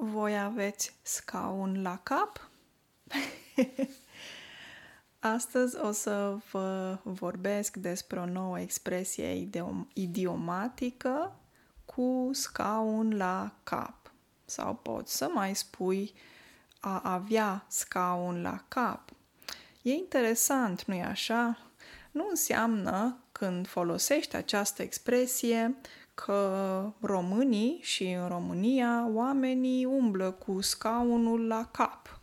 Voi aveți scaun la cap? Astăzi o să vă vorbesc despre o nouă expresie idiomatică cu scaun la cap. Sau poți să mai spui a avea scaun la cap. E interesant, nu-i așa? Nu înseamnă când folosești această expresie că românii și în România oamenii umblă cu scaunul la cap.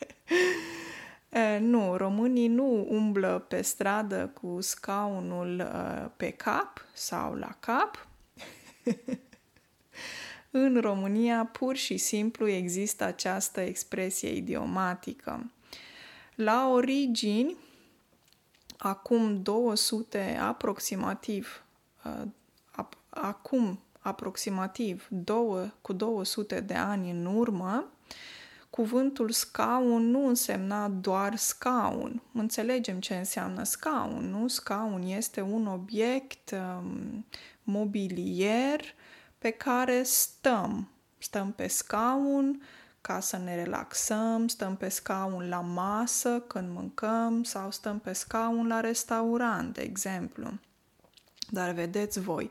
nu, românii nu umblă pe stradă cu scaunul pe cap sau la cap. în România pur și simplu există această expresie idiomatică. La origini, acum 200 aproximativ acum aproximativ două, cu 200 de ani în urmă, cuvântul scaun nu însemna doar scaun. Înțelegem ce înseamnă scaun, nu? Scaun este un obiect um, mobilier pe care stăm. Stăm pe scaun ca să ne relaxăm, stăm pe scaun la masă când mâncăm sau stăm pe scaun la restaurant, de exemplu. Dar vedeți voi,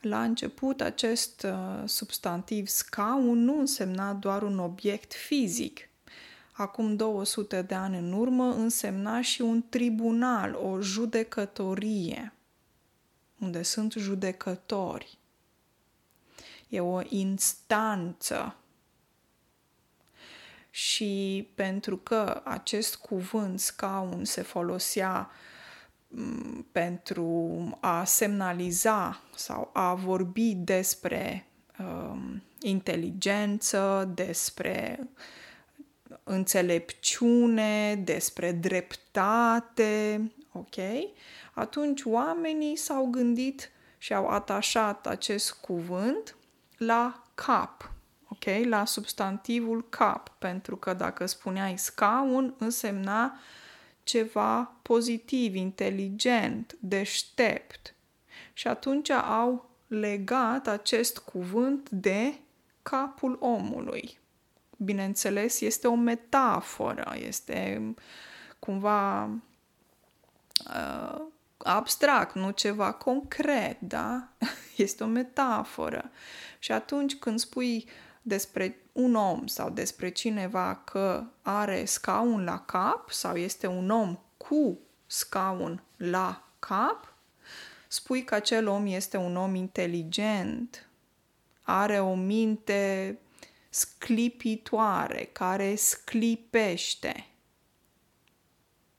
la început, acest uh, substantiv scaun nu însemna doar un obiect fizic. Acum 200 de ani în urmă însemna și un tribunal, o judecătorie, unde sunt judecători. E o instanță. Și pentru că acest cuvânt scaun se folosea uh, pentru a semnaliza sau a vorbi despre um, inteligență, despre înțelepciune, despre dreptate, ok? Atunci oamenii s-au gândit și au atașat acest cuvânt la cap, ok? La substantivul cap, pentru că dacă spuneai scaun, însemna ceva pozitiv, inteligent, deștept. Și atunci au legat acest cuvânt de capul omului. Bineînțeles, este o metaforă, este cumva uh, abstract, nu ceva concret, da? Este o metaforă. Și atunci când spui despre un om sau despre cineva că are scaun la cap sau este un om cu scaun la cap, spui că acel om este un om inteligent, are o minte sclipitoare, care sclipește.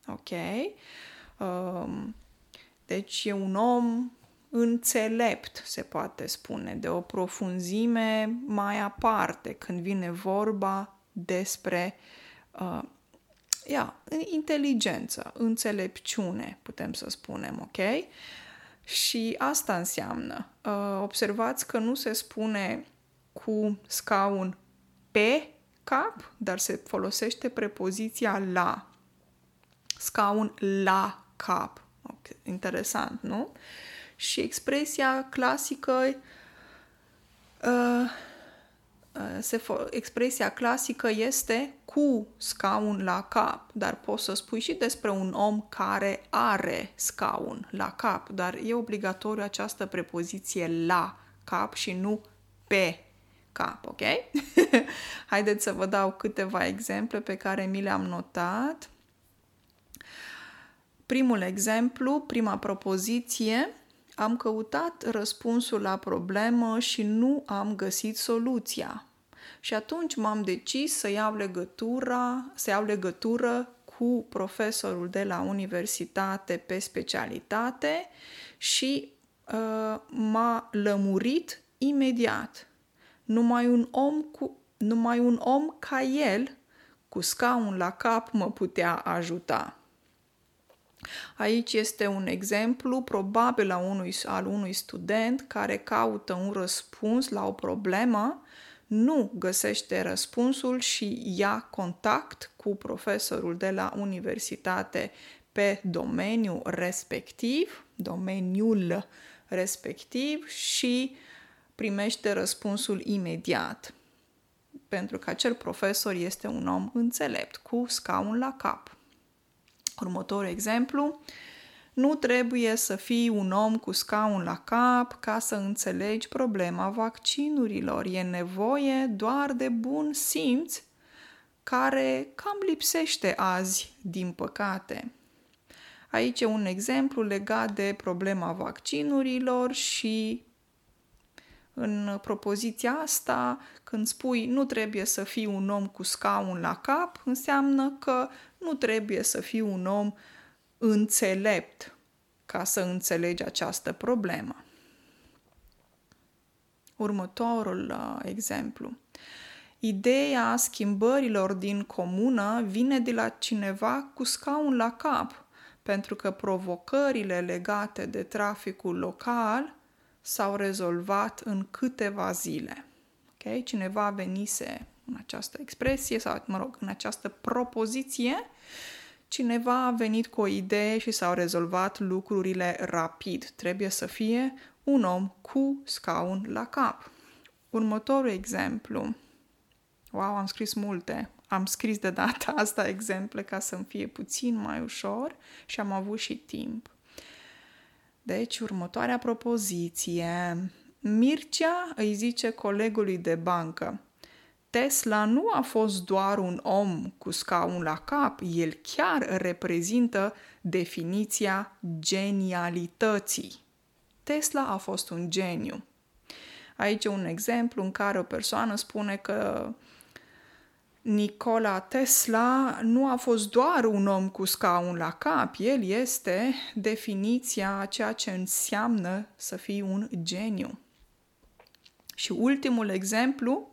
Ok? Um, deci e un om înțelept, se poate spune, de o profunzime mai aparte când vine vorba despre uh, ia, inteligență, înțelepciune, putem să spunem, ok? Și asta înseamnă. Uh, observați că nu se spune cu scaun pe cap, dar se folosește prepoziția la. Scaun la cap. Okay. Interesant, nu? Uh, și expresia clasică uh, uh, se expresia clasică este cu scaun la cap, dar poți să spui și despre un om care are scaun la cap, dar e obligatoriu această prepoziție la cap și nu pe cap, ok? Haideți să vă dau câteva exemple pe care mi le-am notat. Primul exemplu, prima propoziție, am căutat răspunsul la problemă și nu am găsit soluția. Și atunci m-am decis să iau legătura, să iau legătură cu profesorul de la universitate pe specialitate și uh, m-a lămurit imediat. Numai un om cu numai un om ca el cu scaun la cap mă putea ajuta. Aici este un exemplu probabil a unui, al unui student care caută un răspuns la o problemă, nu găsește răspunsul și ia contact cu profesorul de la universitate pe domeniul respectiv, domeniul respectiv și primește răspunsul imediat. pentru că acel profesor este un om înțelept, cu scaun la cap. Următorul exemplu, nu trebuie să fii un om cu scaun la cap ca să înțelegi problema vaccinurilor. E nevoie doar de bun simț care cam lipsește azi, din păcate. Aici e un exemplu legat de problema vaccinurilor și în propoziția asta, când spui nu trebuie să fii un om cu scaun la cap, înseamnă că nu trebuie să fii un om înțelept ca să înțelegi această problemă. Următorul uh, exemplu. Ideea schimbărilor din comună vine de la cineva cu scaun la cap, pentru că provocările legate de traficul local s-au rezolvat în câteva zile. Okay? Cineva venise în această expresie sau, mă rog, în această propoziție, cineva a venit cu o idee și s-au rezolvat lucrurile rapid. Trebuie să fie un om cu scaun la cap. Următorul exemplu. Wow, am scris multe. Am scris de data asta exemple ca să-mi fie puțin mai ușor și am avut și timp. Deci, următoarea propoziție. Mircea îi zice colegului de bancă, Tesla nu a fost doar un om cu scaun la cap, el chiar reprezintă definiția genialității. Tesla a fost un geniu. Aici e un exemplu în care o persoană spune că Nikola Tesla nu a fost doar un om cu scaun la cap, el este definiția a ceea ce înseamnă să fii un geniu. Și ultimul exemplu,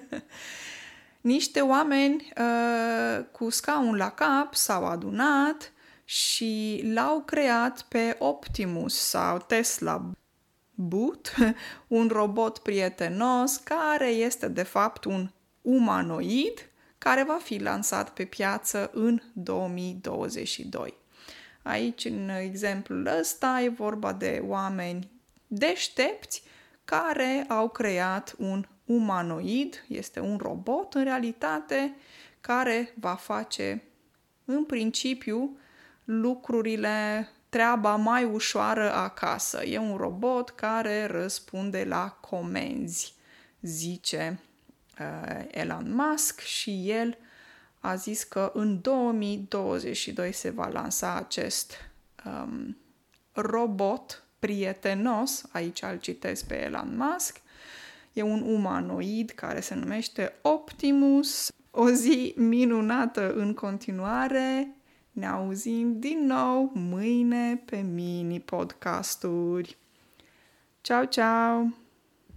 niște oameni uh, cu scaun la cap s-au adunat și l-au creat pe Optimus sau Tesla Boot, un robot prietenos care este de fapt un umanoid care va fi lansat pe piață în 2022. Aici, în exemplul ăsta, e vorba de oameni deștepți care au creat un umanoid, este un robot în realitate, care va face în principiu lucrurile, treaba mai ușoară acasă. E un robot care răspunde la comenzi, zice uh, Elon Musk și el a zis că în 2022 se va lansa acest um, robot prietenos, aici îl citesc pe Elon Musk, e un umanoid care se numește Optimus. O zi minunată în continuare. Ne auzim din nou mâine pe mini podcasturi. Ciao, ciao!